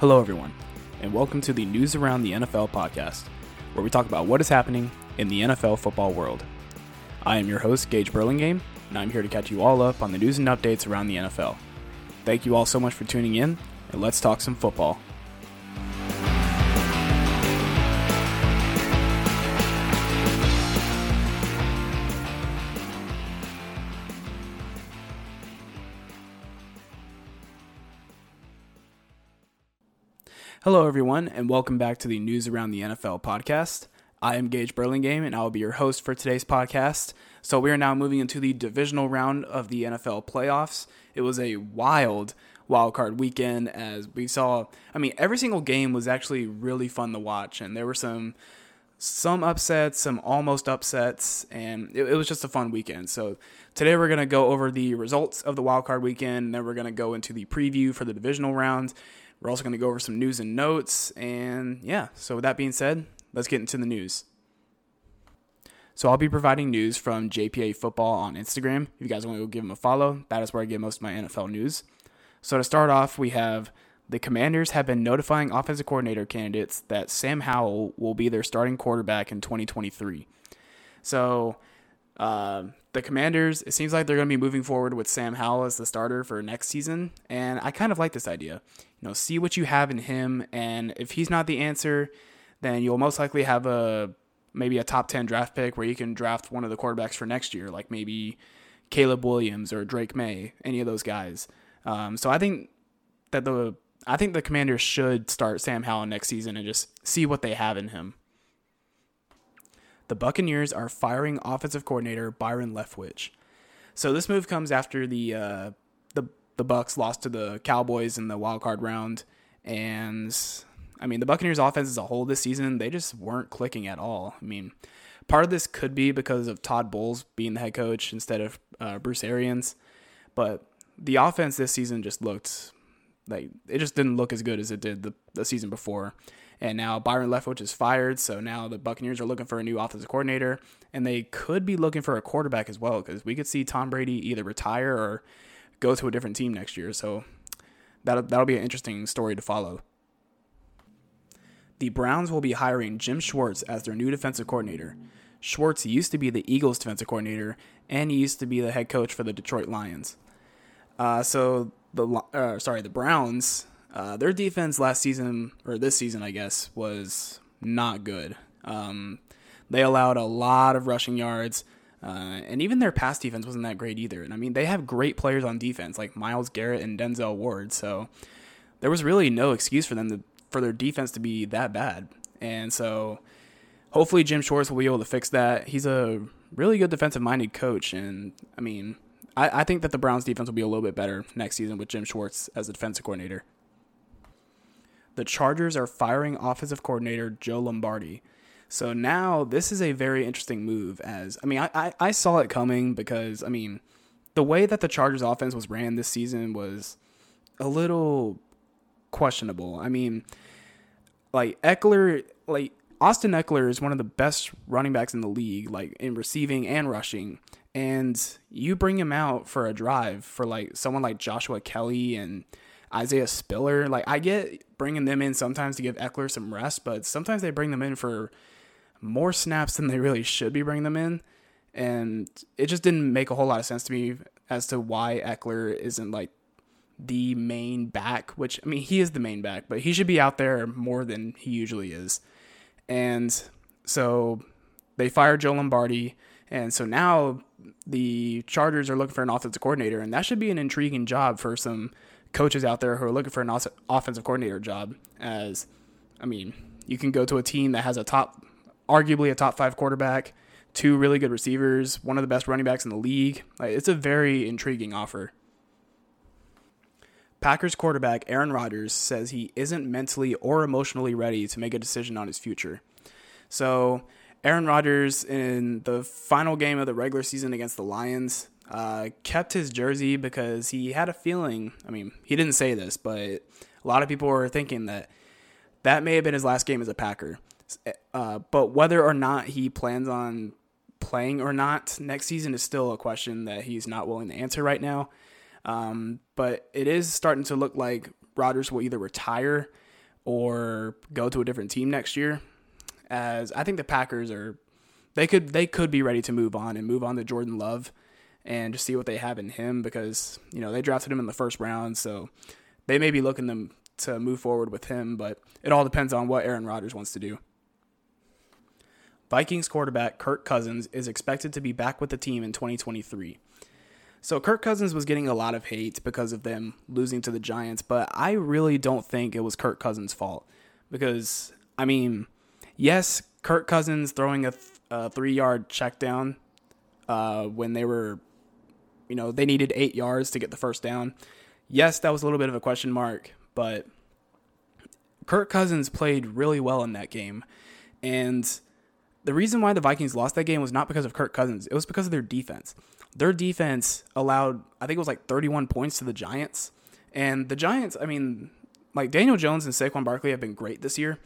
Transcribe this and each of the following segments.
Hello, everyone, and welcome to the News Around the NFL podcast, where we talk about what is happening in the NFL football world. I am your host, Gage Burlingame, and I'm here to catch you all up on the news and updates around the NFL. Thank you all so much for tuning in, and let's talk some football. Hello, everyone, and welcome back to the News Around the NFL podcast. I am Gage Burlingame, and I will be your host for today's podcast. So, we are now moving into the divisional round of the NFL playoffs. It was a wild wild card weekend as we saw. I mean, every single game was actually really fun to watch, and there were some some upsets, some almost upsets, and it, it was just a fun weekend. So today we're gonna go over the results of the wild card weekend, and then we're gonna go into the preview for the divisional round we're also going to go over some news and notes. And yeah, so with that being said, let's get into the news. So I'll be providing news from JPA Football on Instagram. If you guys want to go give them a follow, that is where I get most of my NFL news. So to start off, we have the Commanders have been notifying offensive coordinator candidates that Sam Howell will be their starting quarterback in 2023. So uh, the Commanders, it seems like they're going to be moving forward with Sam Howell as the starter for next season, and I kind of like this idea. You know, see what you have in him, and if he's not the answer, then you'll most likely have a maybe a top 10 draft pick where you can draft one of the quarterbacks for next year, like maybe Caleb Williams or Drake Maye, any of those guys. Um, so I think that the I think the Commanders should start Sam Howell next season and just see what they have in him the Buccaneers are firing offensive coordinator Byron Leftwich. So this move comes after the uh, the the Bucks lost to the Cowboys in the wild card round, and I mean the Buccaneers offense as a whole this season they just weren't clicking at all. I mean, part of this could be because of Todd Bowles being the head coach instead of uh, Bruce Arians, but the offense this season just looked like it just didn't look as good as it did the, the season before. And now Byron Leftwich is fired, so now the Buccaneers are looking for a new offensive coordinator, and they could be looking for a quarterback as well, because we could see Tom Brady either retire or go to a different team next year. So that'll, that'll be an interesting story to follow. The Browns will be hiring Jim Schwartz as their new defensive coordinator. Schwartz used to be the Eagles' defensive coordinator, and he used to be the head coach for the Detroit Lions. Uh, so the uh, sorry, the Browns uh, their defense last season, or this season, I guess, was not good. Um, they allowed a lot of rushing yards, uh, and even their pass defense wasn't that great either. And I mean, they have great players on defense like Myles Garrett and Denzel Ward, so there was really no excuse for them to, for their defense to be that bad. And so, hopefully, Jim Schwartz will be able to fix that. He's a really good defensive minded coach, and I mean, I, I think that the Browns defense will be a little bit better next season with Jim Schwartz as the defensive coordinator the Chargers are firing offensive coordinator Joe Lombardi. So now this is a very interesting move. As I mean, I, I, I saw it coming because I mean, the way that the Chargers offense was ran this season was a little questionable. I mean, like Ekeler, like Austin Ekeler is one of the best running backs in the league, like in receiving and rushing. And you bring him out for a drive for like someone like Joshua Kelley and Isaiah Spiller. Like I get bringing them in sometimes to give Ekeler some rest, but sometimes they bring them in for more snaps than they really should be bringing them in. And it just didn't make a whole lot of sense to me as to why Ekeler isn't like the main back, which I mean, he is the main back, but he should be out there more than he usually is. And so they fired Joe Lombardi. And so now the Chargers are looking for an offensive coordinator, and that should be an intriguing job for some coaches out there who are looking for an offensive coordinator job. As I mean, you can go to a team that has a top, arguably a top five quarterback, two really good receivers, one of the best running backs in the league. Like, it's a very intriguing offer. Packers quarterback Aaron Rodgers says he isn't mentally or emotionally ready to make a decision on his future. So, Aaron Rodgers in the final game of the regular season against the Lions uh, kept his jersey because he had a feeling. I mean, he didn't say this, but a lot of people were thinking that that may have been his last game as a Packer. Uh, but whether or not he plans on playing or not next season is still a question that he's not willing to answer right now. Um, but it is starting to look like Rodgers will either retire or go to a different team next year. As I think the Packers are, they could they could be ready to move on and move on to Jordan Love, and just see what they have in him because you know they drafted him in the first round, so they may be looking them to move forward with him. But it all depends on what Aaron Rodgers wants to do. Vikings quarterback Kirk Cousins is expected to be back with the team in 2023. So Kirk Cousins was getting a lot of hate because of them losing to the Giants, but I really don't think it was Kirk Cousins' fault because I mean, yes, Kirk Cousins throwing a, th- a three-yard check down uh, when they were, you know, they needed eight yards to get the first down. Yes, that was a little bit of a question mark, but Kirk Cousins played really well in that game, and the reason why the Vikings lost that game was not because of Kirk Cousins; it was because of their defense. Their defense allowed, I think it was like 31 points to the Giants. And the Giants, I mean, like Daniel Jones and Saquon Barkley have been great this year.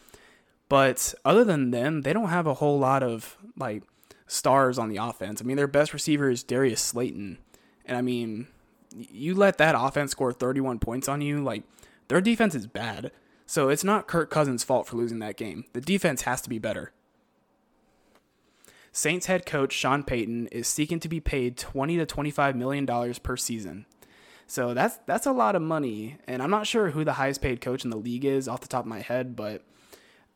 But other than them, they don't have a whole lot of like stars on the offense. I mean, their best receiver is Darius Slayton. And I mean, you let that offense score 31 points on you, like their defense is bad. So it's not Kirk Cousins' fault for losing that game. The defense has to be better. Saints head coach Sean Payton is seeking to be paid 20 to 25 million dollars per season. So that's that's a lot of money, and I'm not sure who the highest paid coach in the league is off the top of my head, but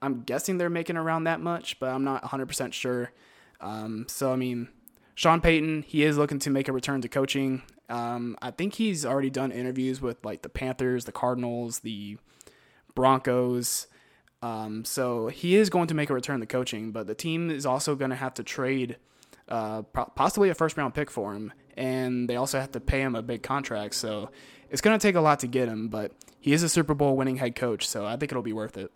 I'm guessing they're making around that much, but I'm not 100% sure. Um, so I mean, Sean Payton, he is looking to make a return to coaching. Um, I think he's already done interviews with like the Panthers, the Cardinals, the Broncos, um, so he is going to make a return to coaching, but the team is also going to have to trade uh, possibly a first round pick for him, and they also have to pay him a big contract. So it's going to take a lot to get him, but he is a Super Bowl winning head coach, so I think it'll be worth it.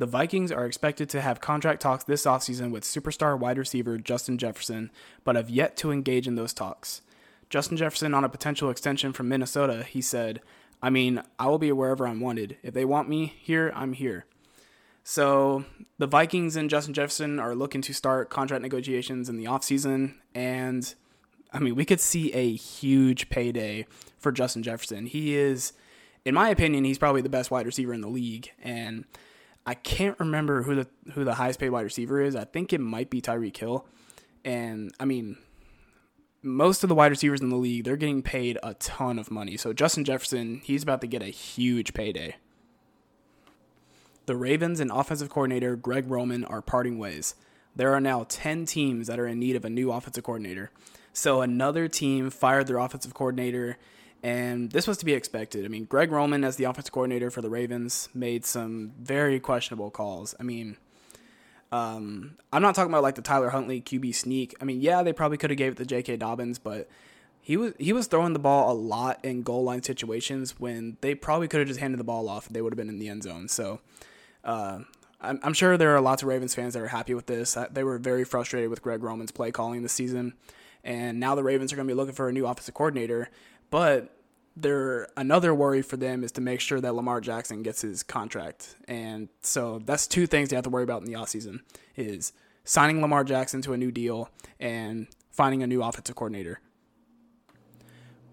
The Vikings are expected to have contract talks this offseason with superstar wide receiver Justin Jefferson, but have yet to engage in those talks. Justin Jefferson on a potential extension from Minnesota, he said, I mean, I will be wherever I'm wanted. If they want me here, I'm here. So the Vikings and Justin Jefferson are looking to start contract negotiations in the offseason. And I mean, we could see a huge payday for Justin Jefferson. He is, in my opinion, he's probably the best wide receiver in the league. And I can't remember who the who the highest paid wide receiver is. I think it might be Tyreek Hill. And I mean, most of the wide receivers in the league, they're getting paid a ton of money. So Justin Jefferson, he's about to get a huge payday. The Ravens and offensive coordinator Greg Roman are parting ways. There are now 10 teams that are in need of a new offensive coordinator. So another team fired their offensive coordinator, and this was to be expected. I mean, Greg Roman, as the offensive coordinator for the Ravens, made some very questionable calls. I mean, um, I'm not talking about like the Tyler Huntley QB sneak. I mean, yeah, they probably could have gave it to J.K. Dobbins, but he was he was throwing the ball a lot in goal line situations when they probably could have just handed the ball off. They would have been in the end zone. So. Uh, I'm, I'm sure there are lots of Ravens fans that are happy with this. They were very frustrated with Greg Roman's play calling this season, and now the Ravens are going to be looking for a new offensive coordinator. But there another worry for them is to make sure that Lamar Jackson gets his contract. And so that's two things they have to worry about in the offseason is signing Lamar Jackson to a new deal and finding a new offensive coordinator.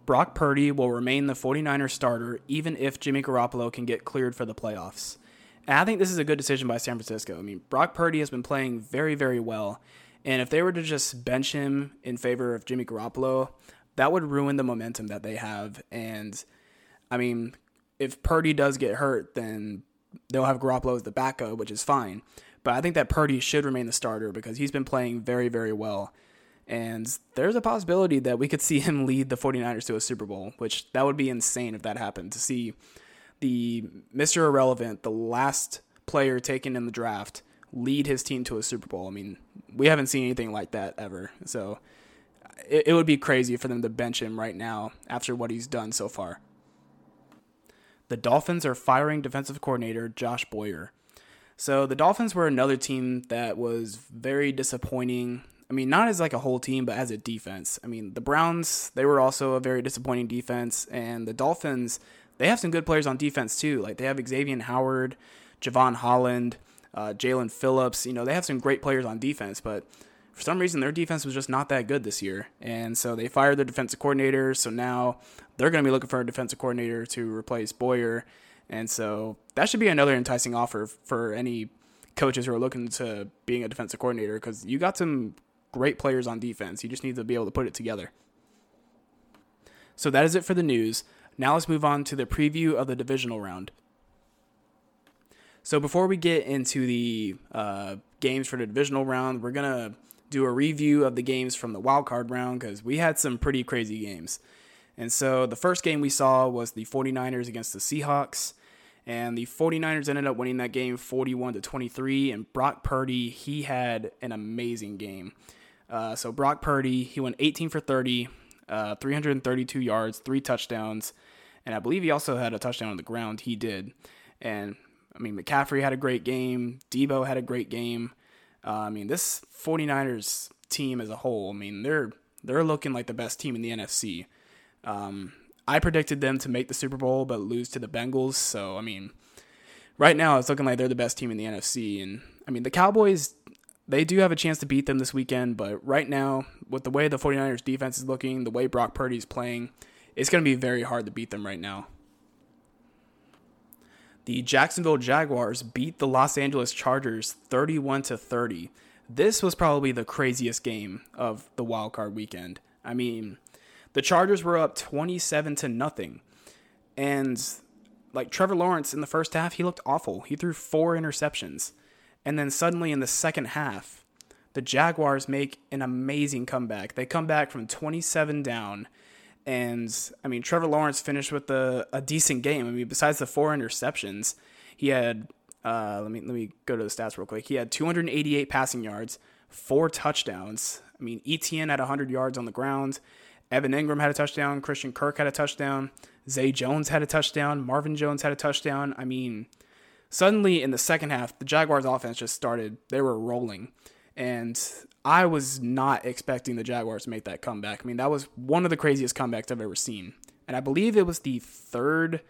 Brock Purdy will remain the 49ers starter even if Jimmy Garoppolo can get cleared for the playoffs. And I think this is a good decision by San Francisco. I mean, Brock Purdy has been playing very, very well. And if they were to just bench him in favor of Jimmy Garoppolo, that would ruin the momentum that they have. And I mean, if Purdy does get hurt, then they'll have Garoppolo as the backup, which is fine. But I think that Purdy should remain the starter because he's been playing very, very well. And there's a possibility that we could see him lead the 49ers to a Super Bowl, which that would be insane if that happened to see the Mr. Irrelevant, the last player taken in the draft, lead his team to a Super Bowl. I mean, we haven't seen anything like that ever. So it, it would be crazy for them to bench him right now after what he's done so far. The Dolphins are firing defensive coordinator Josh Boyer. So the Dolphins were another team that was very disappointing. I mean, not as like a whole team, but as a defense. I mean, the Browns, they were also a very disappointing defense, and the Dolphins, they have some good players on defense too. Like they have Xavier Howard, Jevon Holland, uh, Jaelan Phillips. You know, they have some great players on defense, but for some reason their defense was just not that good this year. And so they fired their defensive coordinator. So now they're going to be looking for a defensive coordinator to replace Boyer. And so that should be another enticing offer for any coaches who are looking to being a defensive coordinator because you got some great players on defense. You just need to be able to put it together. So that is it for the news. Now let's move on to the preview of the divisional round. So before we get into the uh, games for the divisional round, we're gonna do a review of the games from the wild card round because we had some pretty crazy games. And so the first game we saw was the 49ers against the Seahawks. And the 49ers ended up winning that game 41 to 23. And Brock Purdy, he had an amazing game. Uh, so Brock Purdy, he went 18 for 30, uh, 332 yards, three touchdowns. And I believe he also had a touchdown on the ground. He did. And I mean, McCaffrey had a great game. Deebo had a great game. Uh, I mean, this 49ers team as a whole, I mean, they're they're looking like the best team in the NFC. Um, I predicted them to make the Super Bowl but lose to the Bengals. So I mean, right now it's looking like they're the best team in the NFC. And I mean, the Cowboys they do have a chance to beat them this weekend, but right now with the way the 49ers defense is looking, the way Brock Purdy's playing, it's going to be very hard to beat them right now. The Jacksonville Jaguars beat the Los Angeles Chargers 31 to 30. This was probably the craziest game of the wild card weekend. I mean, the Chargers were up 27 to nothing. And like Trevor Lawrence in the first half, he looked awful. He threw four interceptions. And then suddenly in the second half, the Jaguars make an amazing comeback. They come back from 27 down. And I mean, Trevor Lawrence finished with a, a decent game. I mean, besides the four interceptions, he had uh, let me let me go to the stats real quick. He had 288 passing yards, four touchdowns. I mean, Etienne had 100 yards on the ground. Evan Engram had a touchdown. Christian Kirk had a touchdown. Zay Jones had a touchdown. Marvin Jones had a touchdown. I mean, suddenly in the second half, the Jaguars offense just started. They were rolling. And I was not expecting the Jaguars to make that comeback. I mean, that was one of the craziest comebacks I've ever seen. And I believe it was the third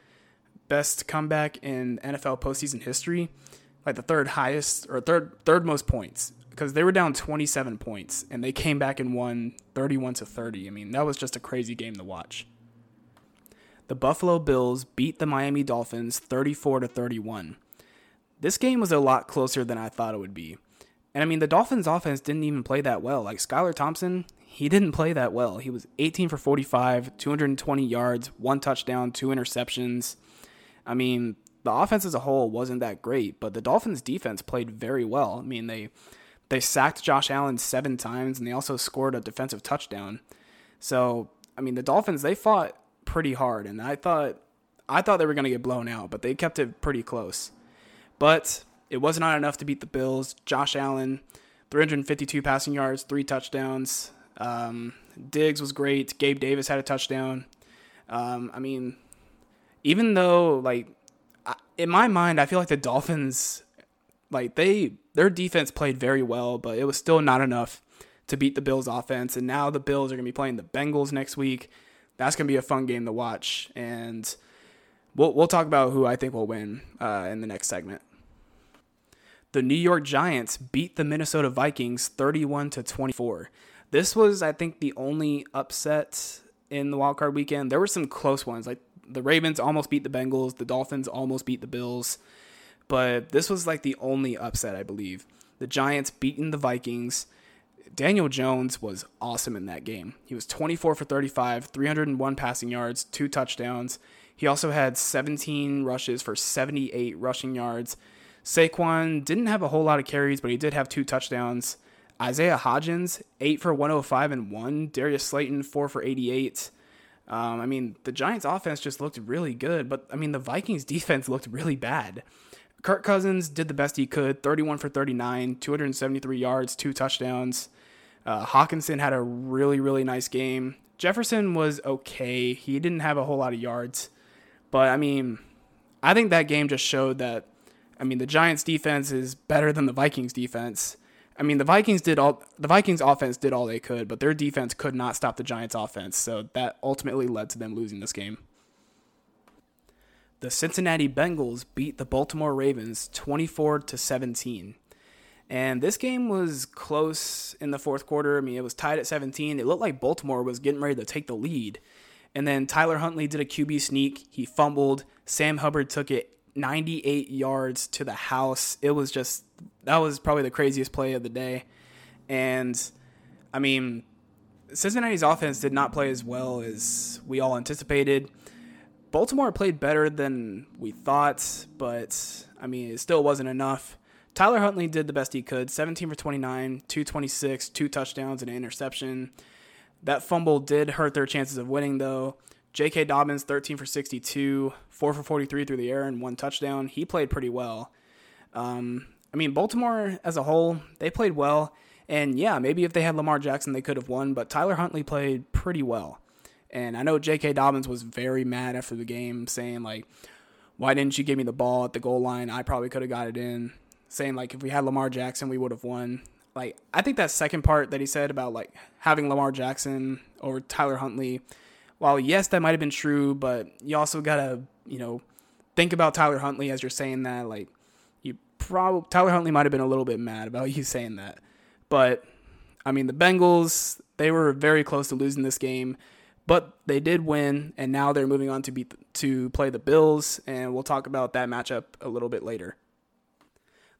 best comeback in NFL postseason history, like the third highest or third third most points because they were down 27 points and they came back and won 31 to 30. I mean, that was just a crazy game to watch. The Buffalo Bills beat the Miami Dolphins 34 to 31. This game was a lot closer than I thought it would be. And I mean, the Dolphins offense didn't even play that well. Like Skylar Thompson, he didn't play that well. He was 18 for 45, 220 yards, one touchdown, two interceptions. I mean, the offense as a whole wasn't that great, but the Dolphins defense played very well. I mean, they they sacked Josh Allen seven times, and they also scored a defensive touchdown. So, I mean, the Dolphins they fought pretty hard, and I thought I thought they were going to get blown out, but they kept it pretty close. But it was not enough to beat the Bills. Josh Allen, 352 passing yards, three touchdowns. Um, Diggs was great. Gabe Davis had a touchdown. Um, I mean, even though like in my mind, I feel like the Dolphins like they their defense played very well, but it was still not enough to beat the Bills offense. And now the Bills are going to be playing the Bengals next week. That's going to be a fun game to watch, and we'll we'll talk about who I think will win uh, in the next segment. The New York Giants beat the Minnesota Vikings 31 to 24. This was, I think, the only upset in the wildcard weekend. There were some close ones, like the Ravens almost beat the Bengals, the Dolphins almost beat the Bills but this was like the only upset, I believe. The Giants beating the Vikings. Daniel Jones was awesome in that game. He was 24 for 35, 301 passing yards, two touchdowns. He also had 17 rushes for 78 rushing yards. Saquon didn't have a whole lot of carries, but he did have two touchdowns. Isaiah Hodgins, 8 for 105 and 1. Darius Slayton, 4 for 88. Um, I mean, the Giants' offense just looked really good, but I mean, the Vikings' defense looked really bad. Kirk Cousins did the best he could 31 for 39, 273 yards, two touchdowns. Uh, Hockenson had a really, really nice game. Jefferson was okay. He didn't have a whole lot of yards. But, I mean, I think that game just showed that, I mean, the Giants defense is better than the Vikings defense. I mean, the Vikings did all, the Vikings offense did all they could, but their defense could not stop the Giants offense. So that ultimately led to them losing this game the Cincinnati Bengals beat the Baltimore Ravens 24 to 17. And this game was close in the fourth quarter. I mean, it was tied at 17. It looked like Baltimore was getting ready to take the lead. And then Tyler Huntley did a QB sneak. He fumbled. Sam Hubbard took it 98 yards to the house. It was just that was probably the craziest play of the day. And I mean, Cincinnati's offense did not play as well as we all anticipated. Baltimore played better than we thought, but I mean, it still wasn't enough. Tyler Huntley did the best he could 17 for 29, 226, two touchdowns, and an interception. That fumble did hurt their chances of winning, though. J.K. Dobbins, 13 for 62, 4 for 43 through the air, and one touchdown. He played pretty well. Um, I mean, Baltimore as a whole, they played well. And yeah, maybe if they had Lamar Jackson, they could have won, but Tyler Huntley played pretty well. And I know J.K. Dobbins was very mad after the game, saying, like, why didn't you give me the ball at the goal line? I probably could have got it in. Saying, like, if we had Lamar Jackson, we would have won. Like, I think that second part that he said about, like, having Lamar Jackson over Tyler Huntley, while yes, that might have been true, but you also got to, you know, think about Tyler Huntley as you're saying that. Like, you probably, Tyler Huntley might have been a little bit mad about you saying that. But, I mean, the Bengals, they were very close to losing this game but they did win, and now they're moving on to beat to play the Bills, and we'll talk about that matchup a little bit later.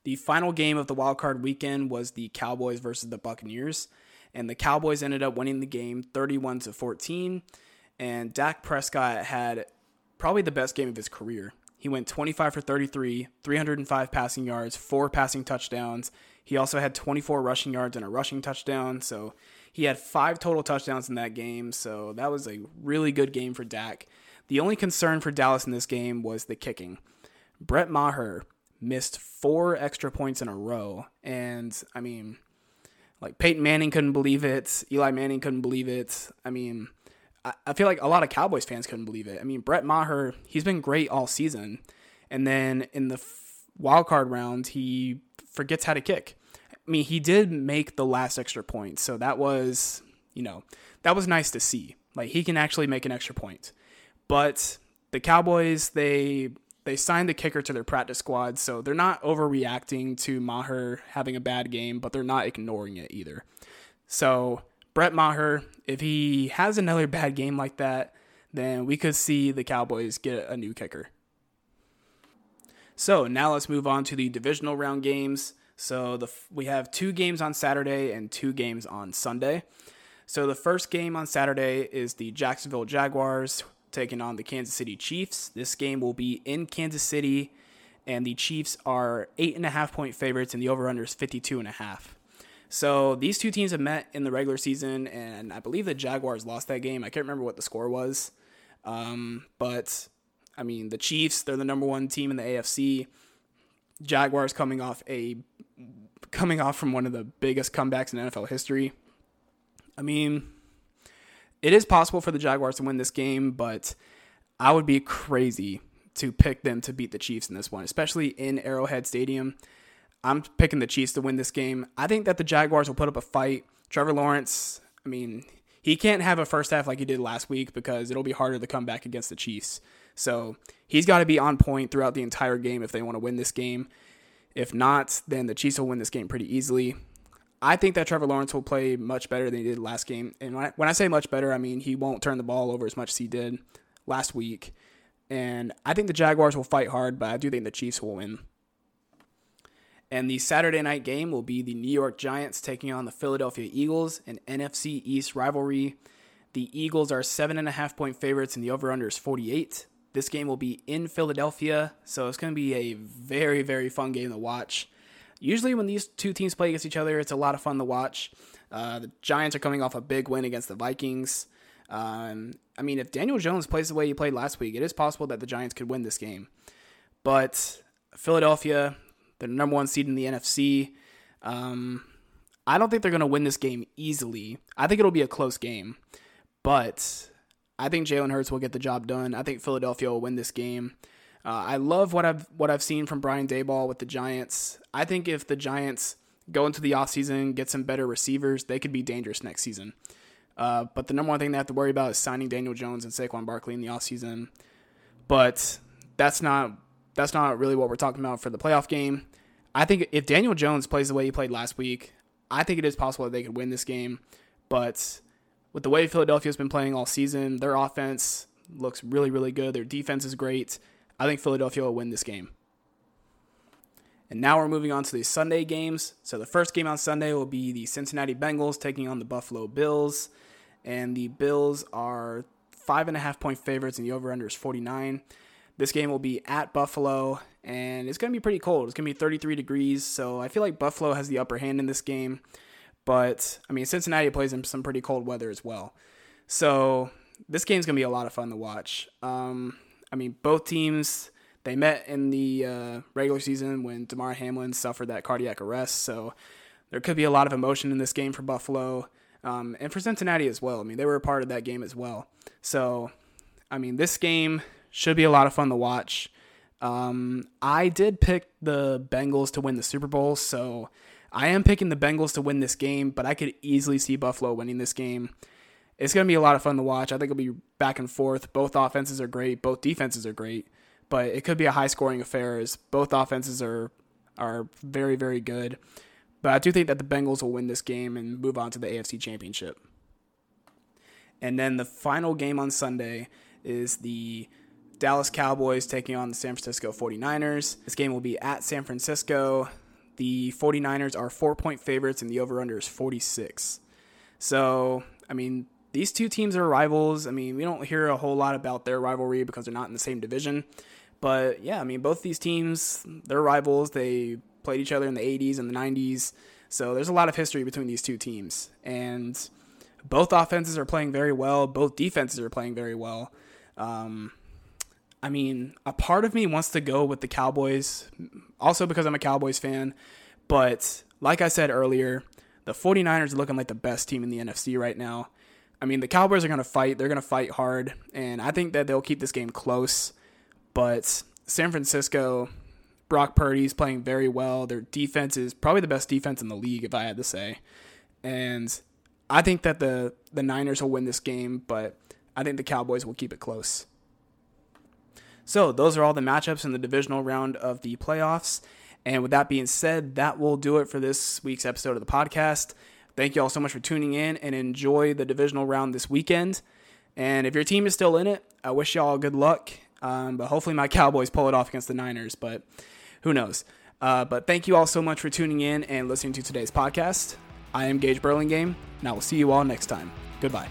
The final game of the wild card weekend was the Cowboys versus the Buccaneers, and the Cowboys ended up winning the game 31 to 14. And Dak Prescott had probably the best game of his career. He went 25 for 33, 305 passing yards, four passing touchdowns. He also had 24 rushing yards and a rushing touchdown. So he had five total touchdowns in that game, so that was a really good game for Dak. The only concern for Dallas in this game was the kicking. Brett Maher missed four extra points in a row, and I mean, like Peyton Manning couldn't believe it, Eli Manning couldn't believe it. I mean, I, feel like a lot of Cowboys fans couldn't believe it. I mean, Brett Maher, he's been great all season, and then in the wild card round, he forgets how to kick. I mean, he did make the last extra point, so that was, you know, that was nice to see. Like he can actually make an extra point. But the Cowboys, they they signed the kicker to their practice squad, so they're not overreacting to Maher having a bad game, but they're not ignoring it either. So Brett Maher, if he has another bad game like that, then we could see the Cowboys get a new kicker. So now let's move on to the divisional round games. So the we have two games on Saturday and two games on Sunday. So the first game on Saturday is the Jacksonville Jaguars taking on the Kansas City Chiefs. This game will be in Kansas City, and the Chiefs are eight and a half point favorites, and the over/under is fifty-two and a half. So these two teams have met in the regular season, and I believe the Jaguars lost that game. I can't remember what the score was, um, but I mean the Chiefs, they're the number one team in the AFC. Jaguars coming off a coming off from one of the biggest comebacks in NFL history. I mean, it is possible for the Jaguars to win this game, but I would be crazy to pick them to beat the Chiefs in this one, especially in Arrowhead Stadium. I'm picking the Chiefs to win this game. I think that the Jaguars will put up a fight. Trevor Lawrence, I mean, he can't have a first half like he did last week because it'll be harder to come back against the Chiefs. So he's got to be on point throughout the entire game if they want to win this game. If not, then the Chiefs will win this game pretty easily. I think that Trevor Lawrence will play much better than he did last game. And when I, when I say much better, I mean he won't turn the ball over as much as he did last week. And I think the Jaguars will fight hard, but I do think the Chiefs will win. And the Saturday night game will be the New York Giants taking on the Philadelphia Eagles, an NFC East rivalry. The Eagles are seven and a half point favorites, and the over under is 48. This game will be in Philadelphia, so it's going to be a very, very fun game to watch. Usually, when these two teams play against each other, it's a lot of fun to watch. Uh, the Giants are coming off a big win against the Vikings. Um, I mean, if Daniel Jones plays the way he played last week, it is possible that the Giants could win this game. But Philadelphia, the number one seed in the NFC. Um, I don't think they're going to win this game easily. I think it'll be a close game. But I think Jalen Hurts will get the job done. I think Philadelphia will win this game. Uh, I love what I've what I've seen from Brian Daboll with the Giants. I think if the Giants go into the offseason, get some better receivers, they could be dangerous next season. Uh, but the number one thing they have to worry about is signing Daniel Jones and Saquon Barkley in the offseason. But that's not that's not really what we're talking about for the playoff game. I think if Daniel Jones plays the way he played last week, I think it is possible that they could win this game. But with the way Philadelphia's been playing all season, their offense looks really, really good. Their defense is great. I think Philadelphia will win this game. And now we're moving on to the Sunday games. So the first game on Sunday will be the Cincinnati Bengals taking on the Buffalo Bills. And the Bills are five and a half point favorites, and the over under is 49. This game will be at Buffalo, and it's going to be pretty cold. It's going to be 33 degrees, so I feel like Buffalo has the upper hand in this game. But, I mean, Cincinnati plays in some pretty cold weather as well. So, this game's going to be a lot of fun to watch. Um, I mean, both teams they met in the uh, regular season when Damar Hamlin suffered that cardiac arrest. So there could be a lot of emotion in this game for Buffalo um, and for Cincinnati as well. I mean, they were a part of that game as well. So, I mean, this game should be a lot of fun to watch. Um, I did pick the Bengals to win the Super Bowl, so I am picking the Bengals to win this game, but I could easily see Buffalo winning this game. It's going to be a lot of fun to watch. I think it'll be back and forth. Both offenses are great, both defenses are great but it could be a high scoring affair as both offenses are are very very good. But I do think that the Bengals will win this game and move on to the AFC Championship. And then the final game on Sunday is the Dallas Cowboys taking on the San Francisco 49ers. This game will be at San Francisco. The 49ers are four point favorites, and the over under is 46. So, I mean, these two teams are rivals. I mean, we don't hear a whole lot about their rivalry because they're not in the same division. But yeah, I mean, both these teams, they're rivals. They played each other in the 80s and the 90s. So there's a lot of history between these two teams. And both offenses are playing very well, both defenses are playing very well. Um, I mean, a part of me wants to go with the Cowboys, also because I'm a Cowboys fan. But like I said earlier, the 49ers are looking like the best team in the NFC right now. I mean, the Cowboys are going to fight. They're going to fight hard. And I think that they'll keep this game close. But San Francisco, Brock Purdy's playing very well. Their defense is probably the best defense in the league, if I had to say. And I think that the the Niners will win this game, but I think the Cowboys will keep it close. So those are all the matchups in the divisional round of the playoffs. And with that being said, that will do it for this week's episode of the podcast. Thank you all so much for tuning in and enjoy the divisional round this weekend. And if your team is still in it, I wish y'all good luck um, but hopefully my Cowboys pull it off against the Niners, but who knows? Uh, but thank you all so much for tuning in and listening to today's podcast. I am Gage Burlingame, and I will see you all next time. Goodbye.